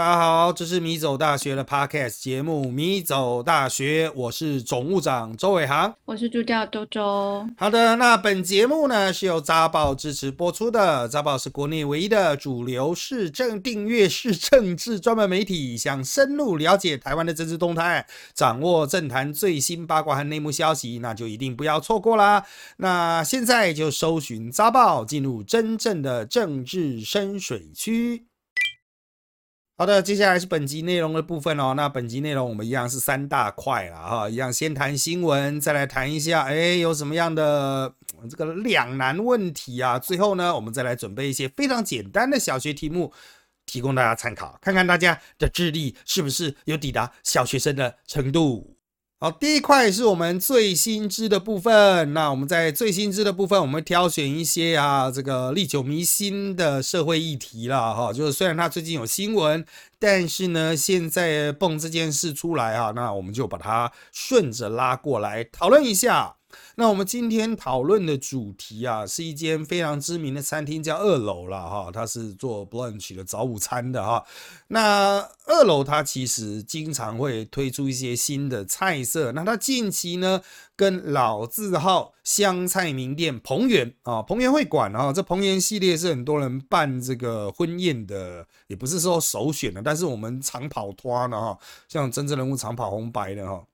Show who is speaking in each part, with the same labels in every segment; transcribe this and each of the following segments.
Speaker 1: 大家好，这是米走大学的 Podcast 节目《米走大学》，我是总务长周伟航，
Speaker 2: 我是助教周周。
Speaker 1: 好的，那本节目呢是由扎报支持播出的，扎报是国内唯一的主流市政订阅式政治专门媒体，想深入了解台湾的政治动态，掌握政坛最新八卦和内幕消息，那就一定不要错过啦。那现在就搜寻扎报，进入真正的政治深水区。好的，接下来是本集内容的部分哦。那本集内容我们一样是三大块了哈，一样先谈新闻，再来谈一下，哎，有什么样的这个两难问题啊？最后呢，我们再来准备一些非常简单的小学题目，提供大家参考，看看大家的智力是不是有抵达小学生的程度。好，第一块是我们最新知的部分。那我们在最新知的部分，我们挑选一些啊，这个历久弥新的社会议题了哈。就是虽然它最近有新闻，但是呢，现在蹦这件事出来啊，那我们就把它顺着拉过来讨论一下。那我们今天讨论的主题啊，是一间非常知名的餐厅，叫二楼了哈。它是做 brunch 的早午餐的哈。那二楼它其实经常会推出一些新的菜色。那它近期呢，跟老字号湘菜名店彭源啊，彭源会馆啊，这彭源系列是很多人办这个婚宴的，也不是说首选的，但是我们常跑团的哈，像真正人物常跑红白的哈。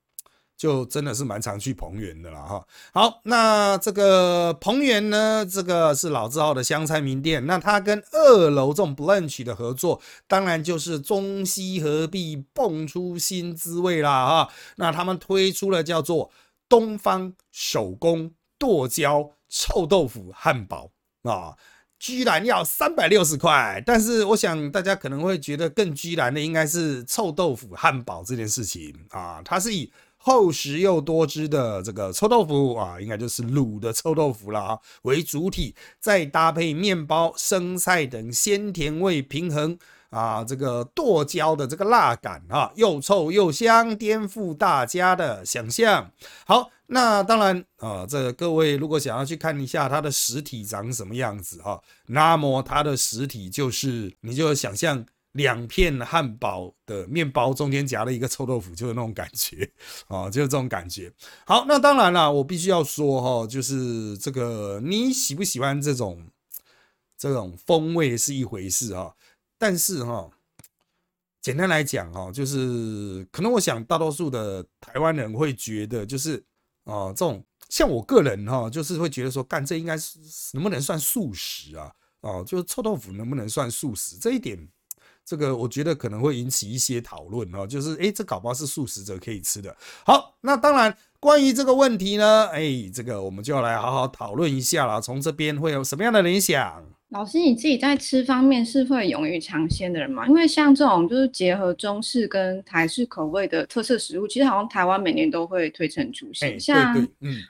Speaker 1: 就真的是蛮常去彭源的了哈。好，那这个彭源呢，这个是老字号的湘菜名店。那它跟二楼这种 brunch 的合作，当然就是中西合璧，蹦出新滋味啦哈。那他们推出了叫做东方手工剁椒臭豆腐汉堡啊，居然要三百六十块。但是我想大家可能会觉得更居然的应该是臭豆腐汉堡这件事情啊，它是以。厚实又多汁的这个臭豆腐啊，应该就是卤的臭豆腐了啊，为主体，再搭配面包、生菜等鲜甜味平衡啊，这个剁椒的这个辣感啊，又臭又香，颠覆大家的想象。好，那当然啊，这各位如果想要去看一下它的实体长什么样子哈，那么它的实体就是你就想象。两片汉堡的面包中间夹了一个臭豆腐，就是那种感觉啊，就是这种感觉。好，那当然了，我必须要说哈，就是这个你喜不喜欢这种这种风味是一回事啊，但是哈，简单来讲哈，就是可能我想大多数的台湾人会觉得，就是啊，这种像我个人哈，就是会觉得说，干这应该是能不能算素食啊？哦，就是臭豆腐能不能算素食这一点？这个我觉得可能会引起一些讨论哦，就是诶，这搞不好是素食者可以吃的。好，那当然关于这个问题呢，诶，这个我们就要来好好讨论一下了。从这边会有什么样的联想？
Speaker 2: 老师，你自己在吃方面是会勇于尝鲜的人吗？因为像这种就是结合中式跟台式口味的特色食物，其实好像台湾每年都会推陈出新。像嗯。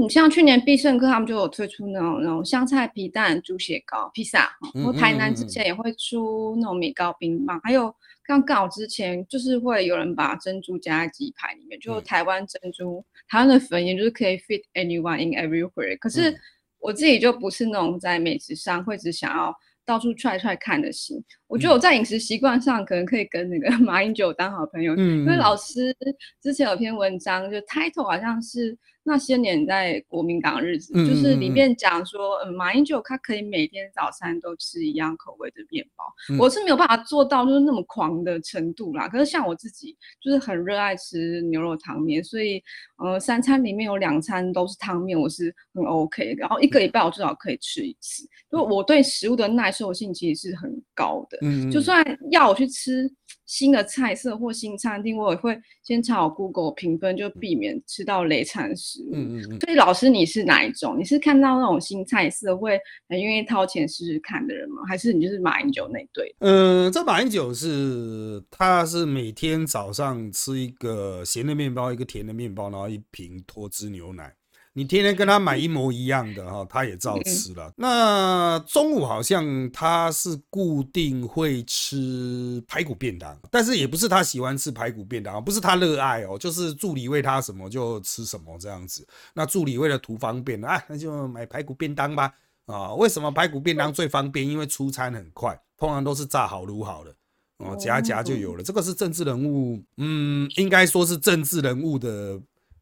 Speaker 2: 你像去年必胜客他们就有推出那种那种香菜皮蛋猪血糕披萨，然后台南之前也会出那种米糕冰棒，还有刚刚好之前就是会有人把珍珠加在鸡排里面，就台湾珍珠，台湾的粉也就是可以 fit anyone in everywhere。可是我自己就不是那种在美食上会只想要到处踹踹看的心，我觉得我在饮食习惯上可能可以跟那个 马英九当好朋友，因为老师之前有篇文章就 title 好像是。那些年在国民党日子，就是里面讲说，嗯，马英九他可以每天早餐都吃一样口味的面包，我是没有办法做到就是那么狂的程度啦。可是像我自己就是很热爱吃牛肉汤面，所以呃三餐里面有两餐都是汤面，我是很 OK。然后一个礼拜我至少可以吃一次，就我对食物的耐受性其实是很高的。嗯，就算要我去吃新的菜色或新餐厅，我也会先查好 Google 评分，就避免吃到雷餐食。嗯嗯嗯，所以老师你是哪一种？你是看到那种新菜色会很愿意掏钱试试看的人吗？还是你就是马英九那对？
Speaker 1: 嗯，这马英九是他是每天早上吃一个咸的面包，一个甜的面包，然后一瓶脱脂牛奶。你天天跟他买一模一样的哈，他也照吃了。那中午好像他是固定会吃排骨便当，但是也不是他喜欢吃排骨便当，不是他热爱哦，就是助理喂他什么就吃什么这样子。那助理为了图方便啊，那就买排骨便当吧。啊，为什么排骨便当最方便？因为出餐很快，通常都是炸好卤好的。哦，夹夹就有了。这个是政治人物，嗯，应该说是政治人物的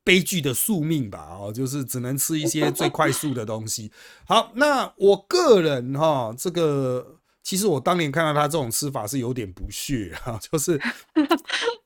Speaker 1: 悲剧的宿命吧？哦，就是只能吃一些最快速的东西。好，那我个人哈，这个其实我当年看到他这种吃法是有点不屑啊，就是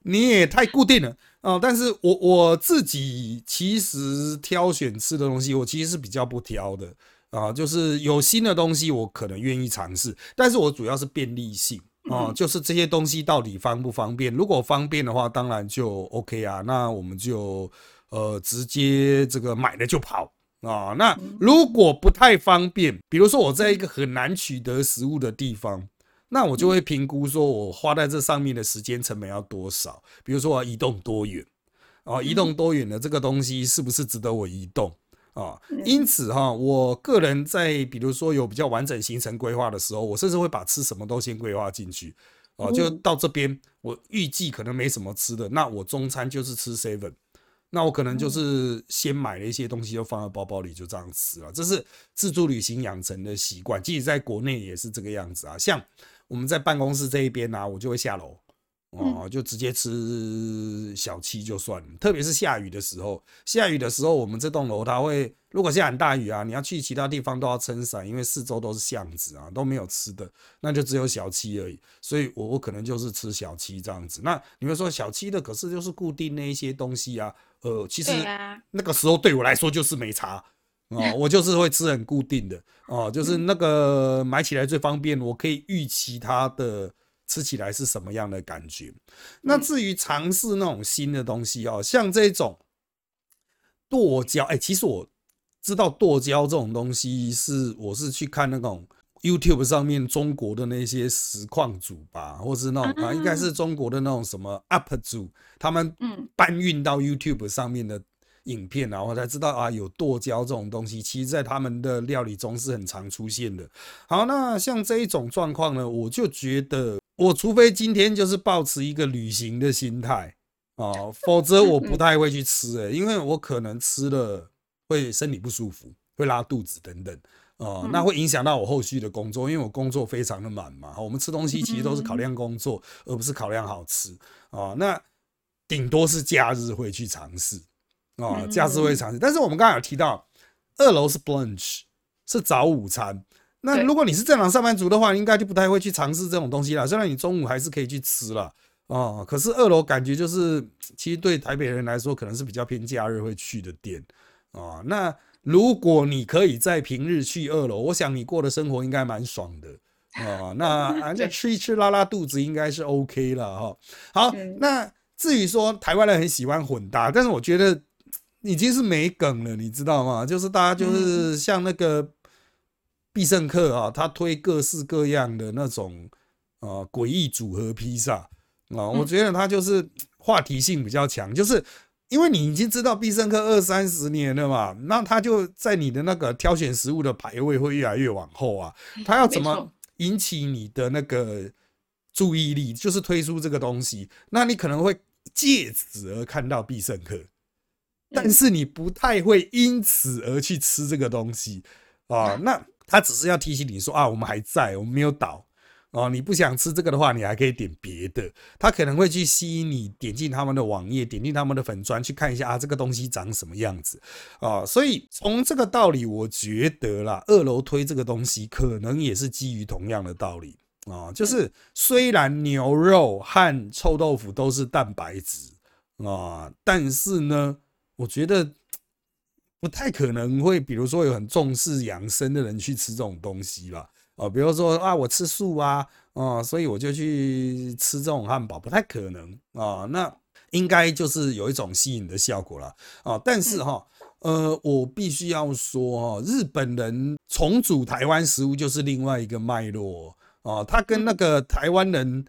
Speaker 1: 你也太固定了哦。但是我我自己其实挑选吃的东西，我其实是比较不挑的啊，就是有新的东西我可能愿意尝试，但是我主要是便利性。啊，就是这些东西到底方不方便？如果方便的话，当然就 OK 啊。那我们就呃直接这个买了就跑啊。那如果不太方便，比如说我在一个很难取得食物的地方，那我就会评估说我花在这上面的时间成本要多少。比如说我要移动多远啊？移动多远的这个东西是不是值得我移动？啊，因此哈，我个人在比如说有比较完整行程规划的时候，我甚至会把吃什么都先规划进去。哦，就到这边，我预计可能没什么吃的，那我中餐就是吃 seven，那我可能就是先买了一些东西，就放在包包里，就这样吃了。这是自助旅行养成的习惯，即使在国内也是这个样子啊。像我们在办公室这一边呢，我就会下楼。哦，就直接吃小七就算了，特别是下雨的时候。下雨的时候，我们这栋楼它会，如果下很大雨啊，你要去其他地方都要撑伞，因为四周都是巷子啊，都没有吃的，那就只有小七而已。所以，我我可能就是吃小七这样子。那你们说小七的，可是就是固定那一些东西啊。呃，其实那个时候对我来说就是没差哦，我就是会吃很固定的哦，就是那个买起来最方便，我可以预期它的。吃起来是什么样的感觉？那至于尝试那种新的东西哦，像这种剁椒，哎，其实我知道剁椒这种东西是我是去看那种 YouTube 上面中国的那些实况组吧，或是那种啊，应该是中国的那种什么 UP 主，他们搬运到 YouTube 上面的影片，然后才知道啊，有剁椒这种东西，其实在他们的料理中是很常出现的。好，那像这一种状况呢，我就觉得。我除非今天就是保持一个旅行的心态啊，否则我不太会去吃诶，因为我可能吃了会身体不舒服，会拉肚子等等啊，那会影响到我后续的工作，因为我工作非常的满嘛。我们吃东西其实都是考量工作，而不是考量好吃啊。那顶多是假日会去尝试啊，假日会尝试。但是我们刚刚有提到，二楼是 brunch，是早午餐。那如果你是正常上班族的话，应该就不太会去尝试这种东西了。虽然你中午还是可以去吃了哦，可是二楼感觉就是，其实对台北人来说，可能是比较偏假日会去的店啊。那如果你可以在平日去二楼，我想你过的生活应该蛮爽的哦。那啊，这吃一吃拉拉肚子应该是 OK 了哈。好，那至于说台湾人很喜欢混搭，但是我觉得已经是没梗了，你知道吗？就是大家就是像那个。必胜客啊，他推各式各样的那种啊诡异组合披萨。啊，我觉得他就是话题性比较强，就是因为你已经知道必胜客二三十年了嘛，那他就在你的那个挑选食物的排位会越来越往后啊，他要怎么引起你的那个注意力，就是推出这个东西，那你可能会借此而看到必胜客，但是你不太会因此而去吃这个东西。啊，那。他只是要提醒你说啊，我们还在，我们没有倒哦。你不想吃这个的话，你还可以点别的。他可能会去吸引你点进他们的网页，点进他们的粉砖去看一下啊，这个东西长什么样子啊。所以从这个道理，我觉得啦，二楼推这个东西可能也是基于同样的道理啊。就是虽然牛肉和臭豆腐都是蛋白质啊，但是呢，我觉得。不太可能会，比如说有很重视养生的人去吃这种东西吧？哦，比如说啊，我吃素啊，哦，所以我就去吃这种汉堡，不太可能啊。那应该就是有一种吸引的效果了啊。但是哈，呃，我必须要说哈，日本人重组台湾食物就是另外一个脉络啊，他跟那个台湾人。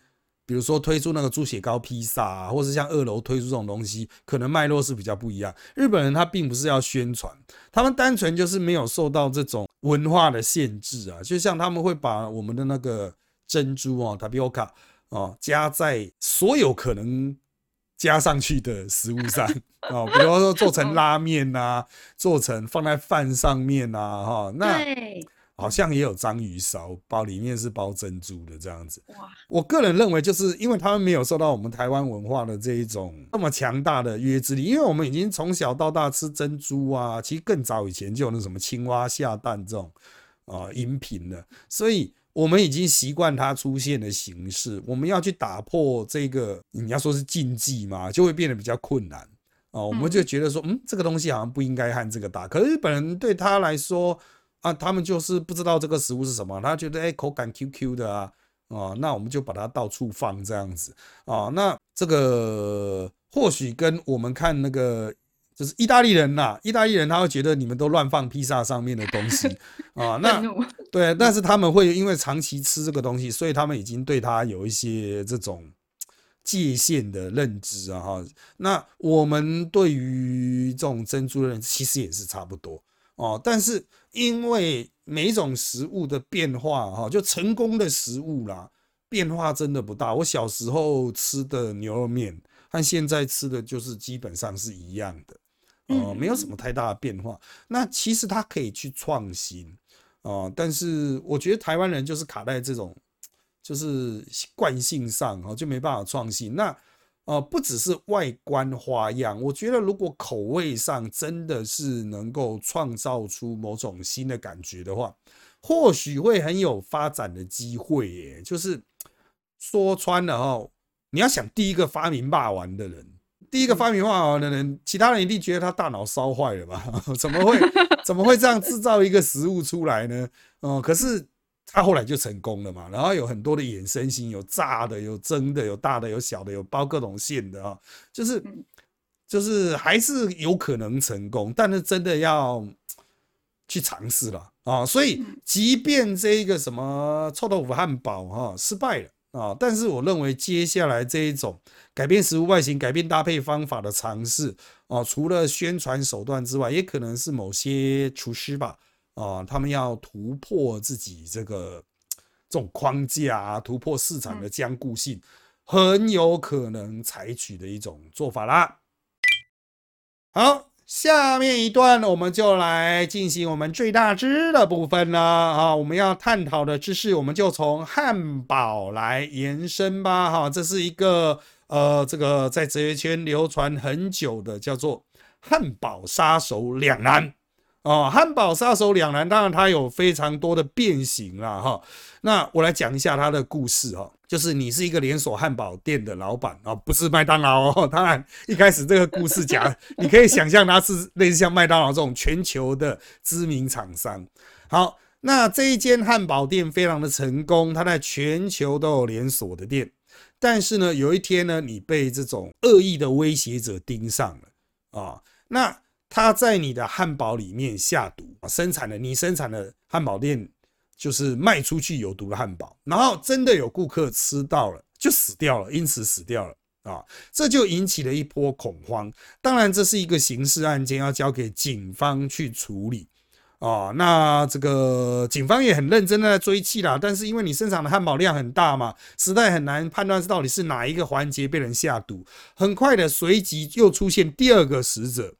Speaker 1: 比如说推出那个猪血糕披萨啊，或是像二楼推出这种东西，可能脉络是比较不一样。日本人他并不是要宣传，他们单纯就是没有受到这种文化的限制啊。就像他们会把我们的那个珍珠啊，tapioca 啊，加在所有可能加上去的食物上啊，比如说做成拉面呐，做成放在饭上面呐，哈，那好像也有章鱼烧包，里面是包珍珠的这样子。哇！我个人认为，就是因为他们没有受到我们台湾文化的这一种那么强大的约制力，因为我们已经从小到大吃珍珠啊，其实更早以前就有那什么青蛙下蛋这种啊饮品了，所以我们已经习惯它出现的形式。我们要去打破这个，你要说是禁忌嘛，就会变得比较困难啊。我们就觉得说，嗯，这个东西好像不应该和这个打。可是日本人对他来说。啊，他们就是不知道这个食物是什么，他觉得哎口感 Q Q 的啊，啊，那我们就把它到处放这样子啊，那这个或许跟我们看那个就是意大利人呐，意大利人他会觉得你们都乱放披萨上面的东西啊，那 对，但是他们会因为长期吃这个东西，所以他们已经对他有一些这种界限的认知啊哈，那我们对于这种珍珠的认知其实也是差不多。哦，但是因为每一种食物的变化，哈，就成功的食物啦，变化真的不大。我小时候吃的牛肉面和现在吃的就是基本上是一样的，哦，没有什么太大的变化。那其实它可以去创新，哦，但是我觉得台湾人就是卡在这种就是惯性上，哦，就没办法创新。那呃，不只是外观花样，我觉得如果口味上真的是能够创造出某种新的感觉的话，或许会很有发展的机会耶。就是说穿了哈，你要想第一个发明霸王的人，第一个发明霸王的人，其他人一定觉得他大脑烧坏了吧？怎么会怎么会这样制造一个食物出来呢？哦，可是。他后来就成功了嘛，然后有很多的衍生型，有炸的，有蒸的，有大的，有小的，有包各种馅的啊，就是就是还是有可能成功，但是真的要去尝试了啊。所以，即便这一个什么臭豆腐汉堡哈失败了啊，但是我认为接下来这一种改变食物外形、改变搭配方法的尝试啊，除了宣传手段之外，也可能是某些厨师吧。啊，他们要突破自己这个这种框架啊，突破市场的僵固性，很有可能采取的一种做法啦。好，下面一段我们就来进行我们最大知的部分了啊！我们要探讨的知识，我们就从汉堡来延伸吧。哈，这是一个呃，这个在哲学圈流传很久的，叫做汉堡杀手两难。哦，汉堡杀手两难，当然它有非常多的变形啦，哈。那我来讲一下它的故事哈，就是你是一个连锁汉堡店的老板啊，不是麦当劳哦。当然，一开始这个故事讲，你可以想象它是类似像麦当劳这种全球的知名厂商。好，那这一间汉堡店非常的成功，它在全球都有连锁的店。但是呢，有一天呢，你被这种恶意的威胁者盯上了啊，那。他在你的汉堡里面下毒生产的你生产的汉堡店就是卖出去有毒的汉堡，然后真的有顾客吃到了就死掉了，因此死掉了啊，这就引起了一波恐慌。当然，这是一个刑事案件，要交给警方去处理啊。那这个警方也很认真的在追缉啦，但是因为你生产的汉堡量很大嘛，实在很难判断是到底是哪一个环节被人下毒。很快的，随即又出现第二个死者。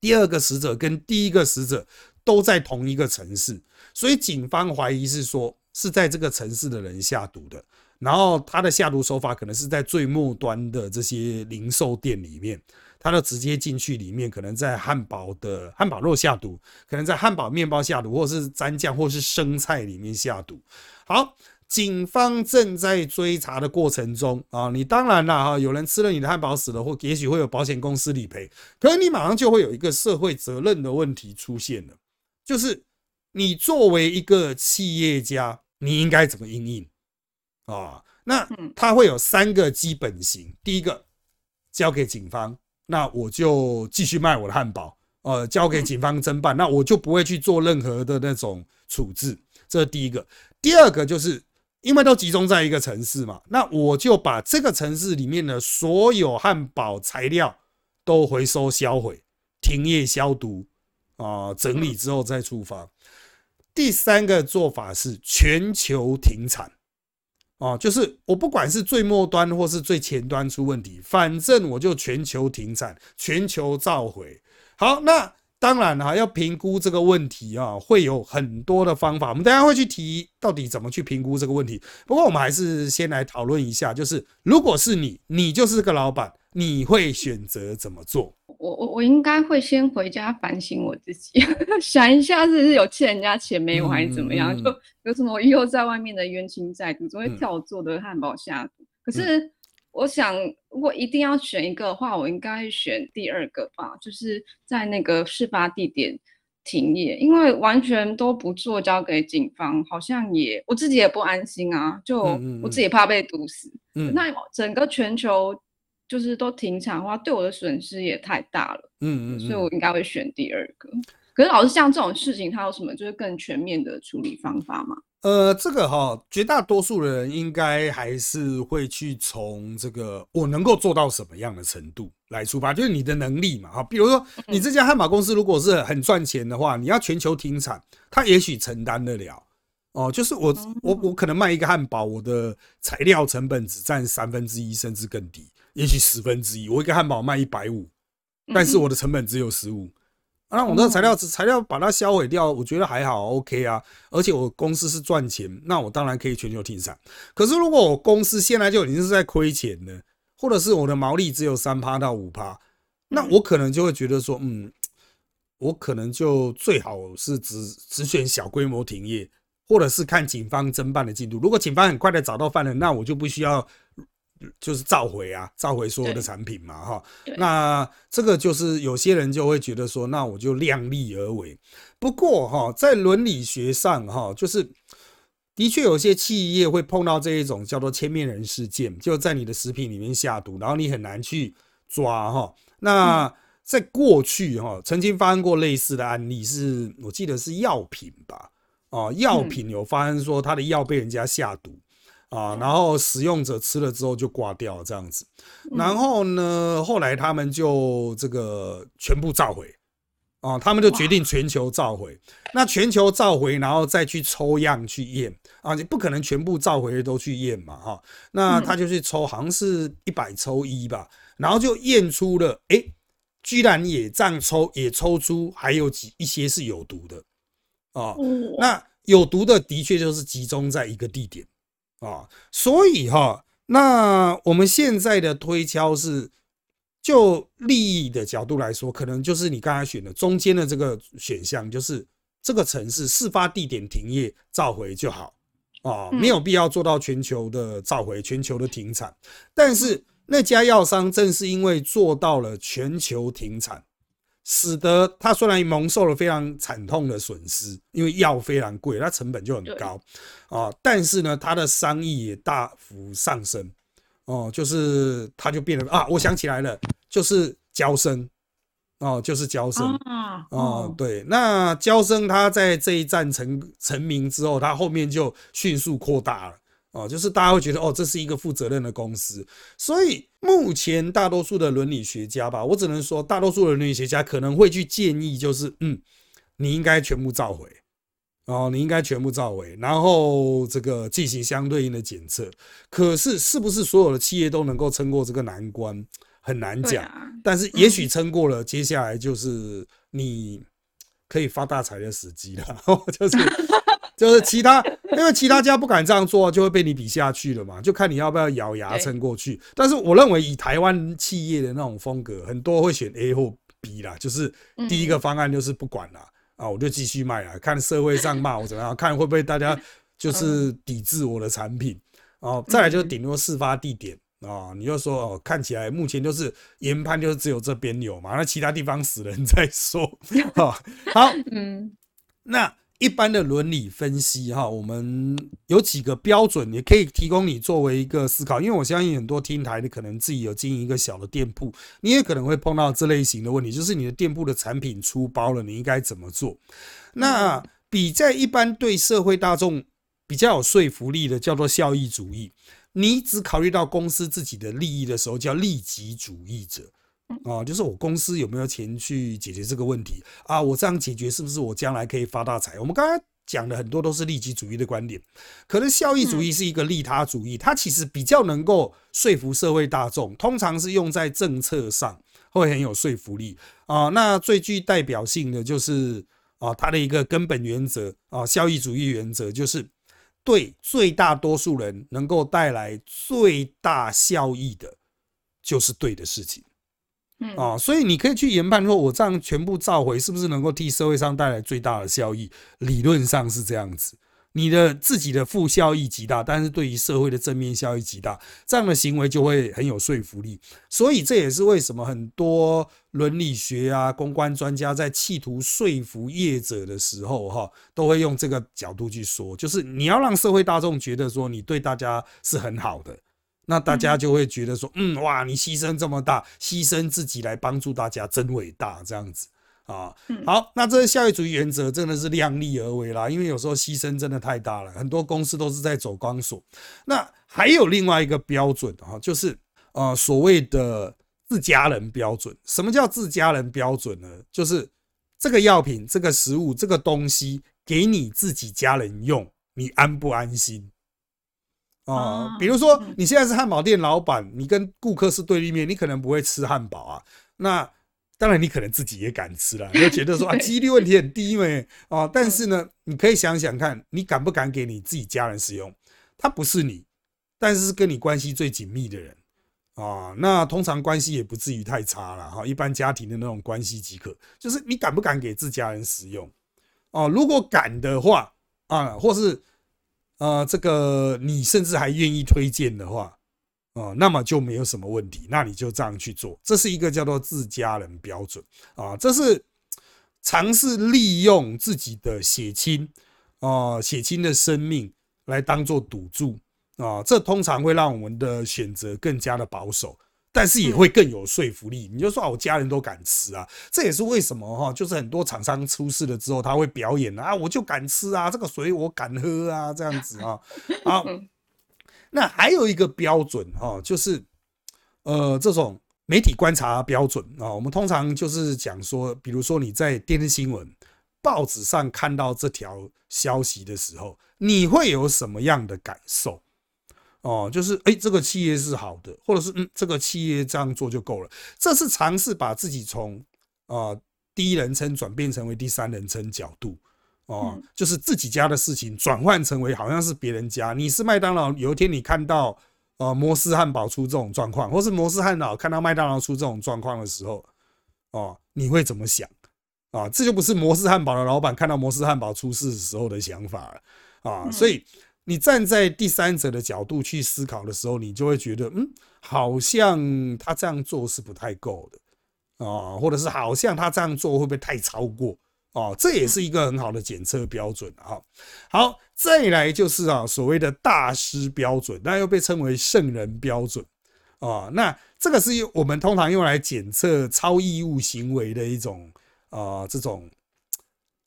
Speaker 1: 第二个死者跟第一个死者都在同一个城市，所以警方怀疑是说是在这个城市的人下毒的。然后他的下毒手法可能是在最末端的这些零售店里面，他的直接进去里面，可能在汉堡的汉堡肉下毒，可能在汉堡面包下毒，或是蘸酱或是生菜里面下毒。好。警方正在追查的过程中啊，你当然了哈，有人吃了你的汉堡死了，或也许会有保险公司理赔，可是你马上就会有一个社会责任的问题出现了，就是你作为一个企业家，你应该怎么应应啊？那他会有三个基本型，第一个交给警方，那我就继续卖我的汉堡，呃，交给警方侦办，那我就不会去做任何的那种处置，这是第一个。第二个就是。因为都集中在一个城市嘛，那我就把这个城市里面的所有汉堡材料都回收销毁，停业消毒啊，整理之后再出发。第三个做法是全球停产啊，就是我不管是最末端或是最前端出问题，反正我就全球停产，全球召回。好，那当然哈，要评估这个问题啊，会有很多的方法。我们等下会去提到底怎么去评估这个问题。不过我们还是先来讨论一下，就是如果是你，你就是个老板，你会选择怎么做？
Speaker 2: 我我我应该会先回家反省我自己，想一下是不是有欠人家钱没有，还是怎么样？就有什么以后在外面的冤亲债主，总会跳我做的汉堡下毒。可是。我想，如果一定要选一个的话，我应该选第二个吧，就是在那个事发地点停业，因为完全都不做，交给警方，好像也我自己也不安心啊，就我自己怕被毒死。那整个全球就是都停产的话，对我的损失也太大了。嗯嗯，所以我应该会选第二个。可是老师，像这种事情，它有什么就是更全面的处理方法吗？
Speaker 1: 呃，这个哈，绝大多数的人应该还是会去从这个我能够做到什么样的程度来出发，就是你的能力嘛，哈。比如说，你这家汉堡公司如果是很赚钱的话，你要全球停产，它也许承担得了。哦，就是我我我可能卖一个汉堡，我的材料成本只占三分之一，甚至更低，也许十分之一。我一个汉堡卖一百五，但是我的成本只有十五。那我那材料材料把它销毁掉，我觉得还好，OK 啊。而且我公司是赚钱，那我当然可以全球停产。可是如果我公司现在就已经是在亏钱了，或者是我的毛利只有三趴到五趴，那我可能就会觉得说，嗯，我可能就最好是只只选小规模停业，或者是看警方侦办的进度。如果警方很快的找到犯人，那我就不需要。就是召回啊，召回所有的产品嘛，哈。那这个就是有些人就会觉得说，那我就量力而为。不过哈，在伦理学上哈，就是的确有些企业会碰到这一种叫做千面人事件，就在你的食品里面下毒，然后你很难去抓哈。那在过去哈，曾经发生过类似的案例，是我记得是药品吧，哦，药品有发生说他的药被人家下毒。啊，然后使用者吃了之后就挂掉这样子，然后呢，后来他们就这个全部召回，啊，他们就决定全球召回。那全球召回，然后再去抽样去验啊，你不可能全部召回都去验嘛，哈。那他就去抽，好像是一百抽一吧，然后就验出了，哎，居然也这样抽，也抽出还有几一些是有毒的，啊，那有毒的的确就是集中在一个地点。啊，所以哈，那我们现在的推敲是，就利益的角度来说，可能就是你刚才选的中间的这个选项，就是这个城市事发地点停业召回就好啊，没有必要做到全球的召回、全球的停产。但是那家药商正是因为做到了全球停产。使得他虽然蒙受了非常惨痛的损失，因为药非常贵，它成本就很高啊。但是呢，他的商议也大幅上升哦，就是他就变得啊，我想起来了，就是焦生哦，就是焦生哦，对，那焦生他在这一战成成名之后，他后面就迅速扩大了。哦，就是大家会觉得哦，这是一个负责任的公司，所以目前大多数的伦理学家吧，我只能说大多数的伦理学家可能会去建议，就是嗯，你应该全部召回，哦，你应该全部召回，然后这个进行相对应的检测。可是是不是所有的企业都能够撑过这个难关，很难讲。但是也许撑过了，接下来就是你可以发大财的时机了，就是。就是其他，因为其他家不敢这样做，就会被你比下去了嘛。就看你要不要咬牙撑过去。但是我认为以台湾企业的那种风格，很多会选 A 或 B 啦。就是第一个方案就是不管了啊，我就继续卖啦，看社会上骂我怎么样，看会不会大家 就是抵制我的产品。哦，再来就是顶多事发地点啊，你就说哦，看起来目前就是研判就是只有这边有嘛，那其他地方死人再说。好，好，嗯，那。一般的伦理分析，哈，我们有几个标准，也可以提供你作为一个思考。因为我相信很多听台的可能自己有经营一个小的店铺，你也可能会碰到这类型的问题，就是你的店铺的产品出包了，你应该怎么做？那比在一般对社会大众比较有说服力的，叫做效益主义。你只考虑到公司自己的利益的时候，叫利己主义者。啊，就是我公司有没有钱去解决这个问题啊？我这样解决是不是我将来可以发大财？我们刚刚讲的很多都是利己主义的观点，可能效益主义是一个利他主义，它其实比较能够说服社会大众，通常是用在政策上会很有说服力啊。那最具代表性的就是啊，它的一个根本原则啊，效益主义原则就是对最大多数人能够带来最大效益的，就是对的事情。
Speaker 2: 嗯
Speaker 1: 啊，所以你可以去研判说，我这样全部召回是不是能够替社会上带来最大的效益？理论上是这样子。你的自己的负效益极大，但是对于社会的正面效益极大，这样的行为就会很有说服力。所以这也是为什么很多伦理学啊、公关专家在企图说服业者的时候，哈，都会用这个角度去说，就是你要让社会大众觉得说你对大家是很好的。那大家就会觉得说，嗯，哇，你牺牲这么大，牺牲自己来帮助大家，真伟大，这样子啊。好，那这效益主义原则真的是量力而为啦，因为有时候牺牲真的太大了，很多公司都是在走钢索。那还有另外一个标准哈，就是呃所谓的自家人标准。什么叫自家人标准呢？就是这个药品、这个食物、这个东西给你自己家人用，你安不安心？啊，比如说你现在是汉堡店老板，你跟顾客是对立面，你可能不会吃汉堡啊。那当然，你可能自己也敢吃了，你就觉得说 啊，几率问题很低嘛。哦，但是呢，你可以想想看，你敢不敢给你自己家人使用？他不是你，但是是跟你关系最紧密的人啊。那通常关系也不至于太差了哈，一般家庭的那种关系即可。就是你敢不敢给自家人使用？哦，如果敢的话啊，或是。呃，这个你甚至还愿意推荐的话，哦，那么就没有什么问题，那你就这样去做。这是一个叫做自家人标准啊，这是尝试利用自己的血亲啊，血亲的生命来当做赌注啊，这通常会让我们的选择更加的保守。但是也会更有说服力。你就说啊，我家人都敢吃啊，这也是为什么哈，就是很多厂商出事了之后，他会表演啊，我就敢吃啊，这个水我敢喝啊，这样子啊。好，那还有一个标准哈，就是呃，这种媒体观察标准啊，我们通常就是讲说，比如说你在电视新闻、报纸上看到这条消息的时候，你会有什么样的感受？哦，就是哎，这个企业是好的，或者是嗯，这个企业这样做就够了。这是尝试把自己从啊第一人称转变成为第三人称角度，哦，就是自己家的事情转换成为好像是别人家。你是麦当劳，有一天你看到呃摩斯汉堡出这种状况，或是摩斯汉堡看到麦当劳出这种状况的时候，哦，你会怎么想？啊，这就不是摩斯汉堡的老板看到摩斯汉堡出事时候的想法了啊，所以。你站在第三者的角度去思考的时候，你就会觉得，嗯，好像他这样做是不太够的啊，或者是好像他这样做会不会太超过啊？这也是一个很好的检测标准啊。好，再来就是啊，所谓的大师标准，那又被称为圣人标准啊。那这个是我们通常用来检测超义务行为的一种啊，这种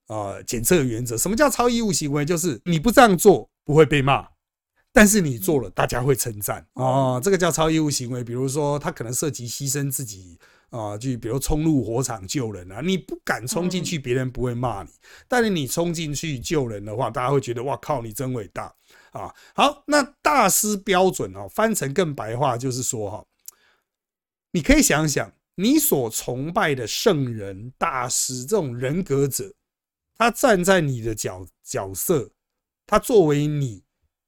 Speaker 1: 啊检测原则。什么叫超义务行为？就是你不这样做。不会被骂，但是你做了，大家会称赞哦。这个叫超义务行为。比如说，他可能涉及牺牲自己啊，就比如冲入火场救人啊。你不敢冲进去，别人不会骂你；但是你冲进去救人的话，大家会觉得哇靠，你真伟大啊。好，那大师标准哦，翻成更白话就是说哈，你可以想想，你所崇拜的圣人、大师这种人格者，他站在你的角角色。他作为你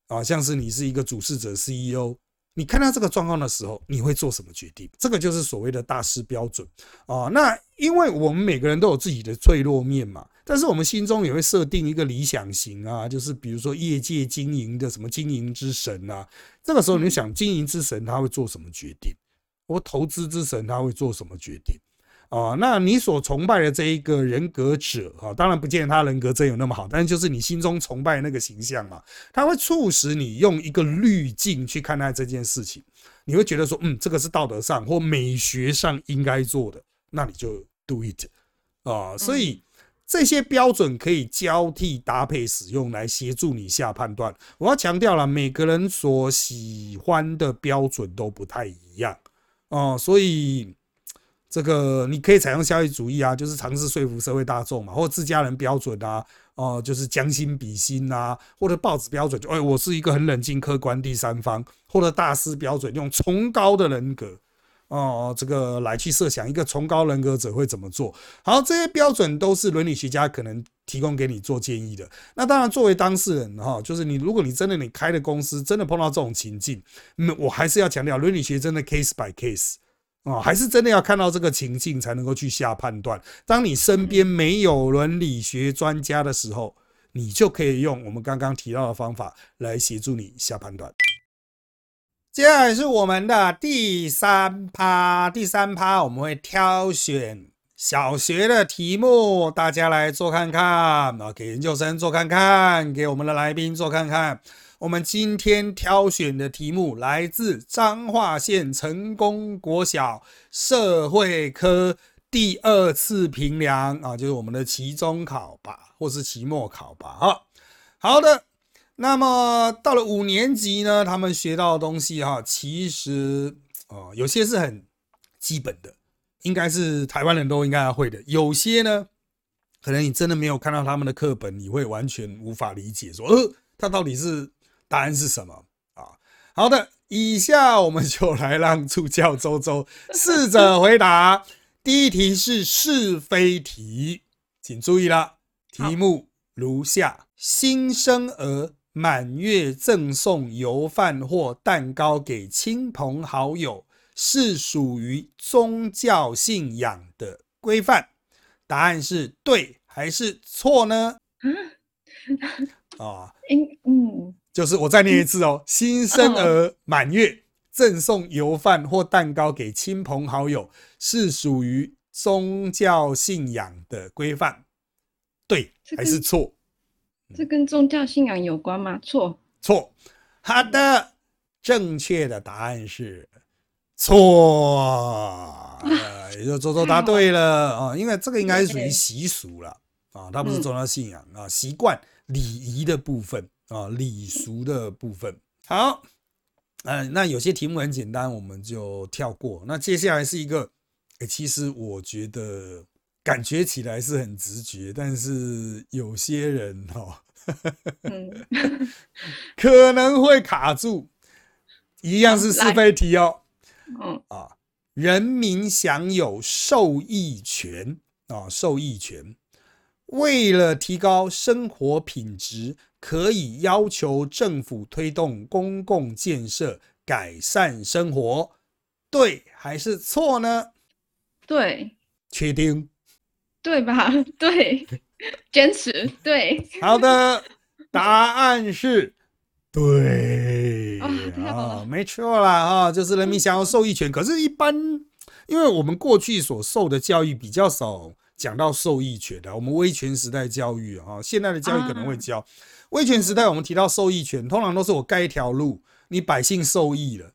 Speaker 1: 啊，像是你是一个主事者 CEO，你看到这个状况的时候，你会做什么决定？这个就是所谓的大师标准啊。那因为我们每个人都有自己的脆弱面嘛，但是我们心中也会设定一个理想型啊，就是比如说业界经营的什么经营之神啊，这个时候你想经营之神他会做什么决定？或投资之神他会做什么决定？啊，那你所崇拜的这一个人格者啊，当然不见得他人格真有那么好，但是就是你心中崇拜那个形象嘛，他会促使你用一个滤镜去看待这件事情，你会觉得说，嗯，这个是道德上或美学上应该做的，那你就 do it 啊。所以这些标准可以交替搭配使用来协助你下判断。我要强调了，每个人所喜欢的标准都不太一样哦，所以。这个你可以采用效益主义啊，就是尝试说服社会大众嘛，或者自家人标准啊，哦，就是将心比心啊，或者报纸标准就哎，我是一个很冷静客观第三方，或者大师标准用崇高的人格哦，这个来去设想一个崇高人格者会怎么做。好，这些标准都是伦理学家可能提供给你做建议的。那当然，作为当事人哈，就是你，如果你真的你开的公司真的碰到这种情境，那我还是要强调，伦理学真的 case by case 啊，还是真的要看到这个情境才能够去下判断。当你身边没有伦理学专家的时候，你就可以用我们刚刚提到的方法来协助你下判断。接下来是我们的第三趴，第三趴我们会挑选小学的题目，大家来做看看啊，给研究生做看看，给我们的来宾做看看。我们今天挑选的题目来自彰化县成功国小社会科第二次评量啊，就是我们的期中考吧，或是期末考吧。好，好的。那么到了五年级呢，他们学到的东西哈，其实哦，有些是很基本的，应该是台湾人都应该会的。有些呢，可能你真的没有看到他们的课本，你会完全无法理解，说呃，他到底是答案是什么啊？好的，以下我们就来让助教周周 试着回答。第一题是是非题，请注意了，题目如下：新生儿。满月赠送油饭或蛋糕给亲朋好友，是属于宗教信仰的规范。答案是对还是错呢？啊，嗯嗯，就是我再念一次哦。新生儿满月赠送油饭或蛋糕给亲朋好友，是属于宗教信仰的规范。对还是错？
Speaker 2: 这跟宗教信仰有关吗？错，
Speaker 1: 错。好的，正确的答案是错。也就周周答对了啊，因为这个应该是属于习俗了啊，它不是宗教信仰啊，习惯礼仪的部分啊，礼俗的部分。好，嗯，那有些题目很简单，我们就跳过。那接下来是一个，哎，其实我觉得。感觉起来是很直觉，但是有些人哈，可能会卡住。一样是是非题哦。嗯啊，人民享有受益权啊，受益权。为了提高生活品质，可以要求政府推动公共建设，改善生活。对还是错呢？
Speaker 2: 对，
Speaker 1: 确定。
Speaker 2: 对吧？对，坚持对。
Speaker 1: 好的，答案是对啊，没错啦啊，就是人民享有受益权。可是，一般因为我们过去所受的教育比较少讲到受益权的，我们威权时代教育啊，现在的教育可能会教威权时代，我们提到受益权，通常都是我盖一条路，你百姓受益了。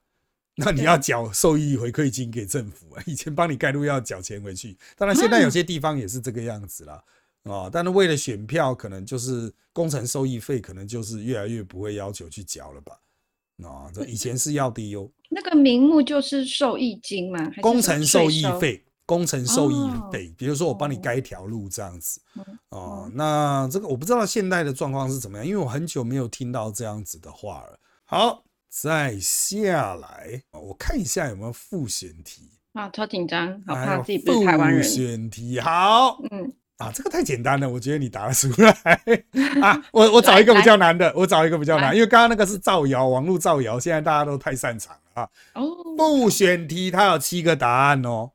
Speaker 1: 那你要缴受益回馈金给政府啊？以前帮你盖路要缴钱回去，当然现在有些地方也是这个样子啦。啊。但是为了选票，可能就是工程受益费，可能就是越来越不会要求去缴了吧？啊，这以前是要的哟。
Speaker 2: 那个名目就是受益金吗？
Speaker 1: 工程受益费，工程受益费，比如说我帮你盖一条路这样子。哦，那这个我不知道现在的状况是怎么样，因为我很久没有听到这样子的话了。好。再下来，我看一下有没有复选题
Speaker 2: 啊，超紧张，好怕自己不是台湾人。
Speaker 1: 复选题好，嗯啊，这个太简单了，我觉得你答得出来啊。我我找一个比较难的，我找一个比较难，因为刚刚那个是造谣，网络造谣，现在大家都太擅长了啊。哦，复选题它有七个答案哦，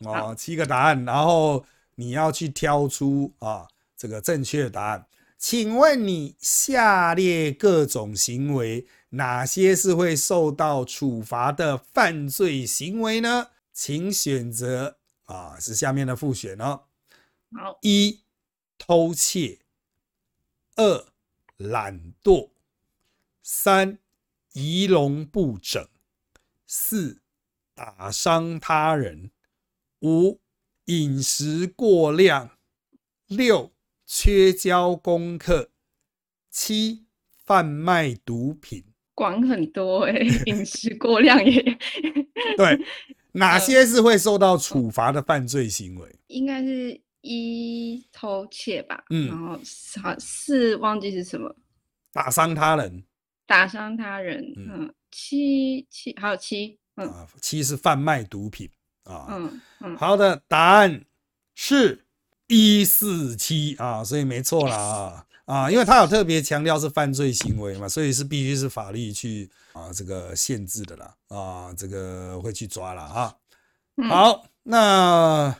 Speaker 1: 哦，七个答案，然后你要去挑出啊这个正确答案。请问你下列各种行为？哪些是会受到处罚的犯罪行为呢？请选择啊，是下面的复选哦。
Speaker 2: 好，
Speaker 1: 一偷窃，二懒惰，三仪容不整，四打伤他人，五饮食过量，六缺交功课，七贩卖毒品。
Speaker 2: 管很多哎，饮食过量也
Speaker 1: 对。哪些是会受到处罚的犯罪行为？
Speaker 2: 应该是一偷窃吧。嗯，然后好四忘记是什么，
Speaker 1: 打伤他人，
Speaker 2: 打伤他人。嗯，七七还有七
Speaker 1: 啊，七是贩卖毒品啊。
Speaker 2: 嗯嗯，
Speaker 1: 好的，答案是一四七啊，所以没错了啊啊，因为他有特别强调是犯罪行为嘛，所以是必须是法律去啊这个限制的啦啊，这个会去抓了啊。好，那。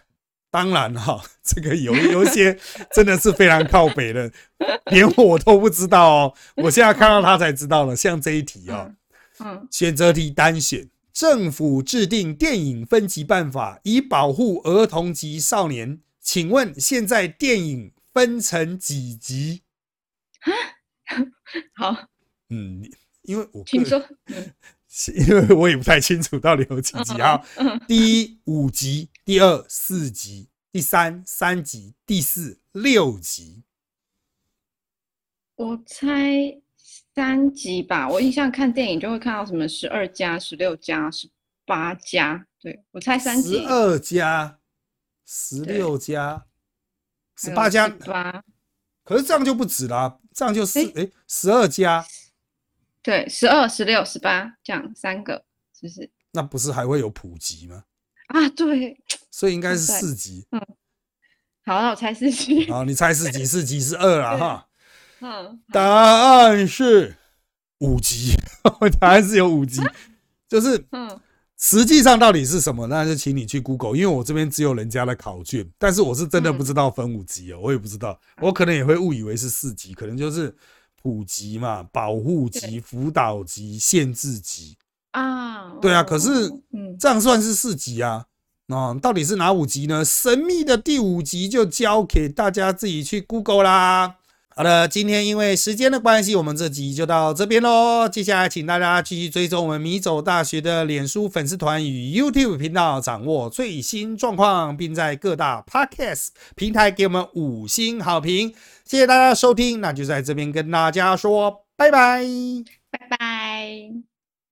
Speaker 1: 当然哈，这个有有一些真的是非常靠北的，连我都不知道哦。我现在看到他才知道了。像这一题哦，嗯，选择题单选，政府制定电影分级办法，以保护儿童及少年。请问现在电影分成几级？
Speaker 2: 好，
Speaker 1: 嗯，因为我
Speaker 2: 请说，
Speaker 1: 因为我也不太清楚到底有几级啊。第一五级。第二四级，第三三级，第四六级。
Speaker 2: 我猜三级吧。我印象看电影就会看到什么十二加、十六加、十八加。对我猜三级。
Speaker 1: 十二加、十六加、十八加。
Speaker 2: 八。
Speaker 1: 可是这样就不止啦，这样就是哎，十二加。
Speaker 2: 对，十二、十六、十八，这样三个，是不是？
Speaker 1: 那不是还会有普及吗？
Speaker 2: 啊，对。
Speaker 1: 所以应该是四级。
Speaker 2: 嗯，好，那我猜四级。
Speaker 1: 好，你猜四级，四级是二了 哈。嗯，答案是五级，答案是有五级，就是嗯，实际上到底是什么？那就请你去 Google，因为我这边只有人家的考卷，但是我是真的不知道分五级哦，我也不知道，我可能也会误以为是四级，可能就是普及嘛，保护级、辅导级、限制级
Speaker 2: 啊。
Speaker 1: 对啊，可是嗯，这样算是四级啊。哦，到底是哪五集呢？神秘的第五集就交给大家自己去 Google 啦。好的，今天因为时间的关系，我们这集就到这边喽。接下来，请大家继续追踪我们米走大学的脸书粉丝团与 YouTube 频道，掌握最新状况，并在各大 Podcast 平台给我们五星好评。谢谢大家收听，那就在这边跟大家说拜拜。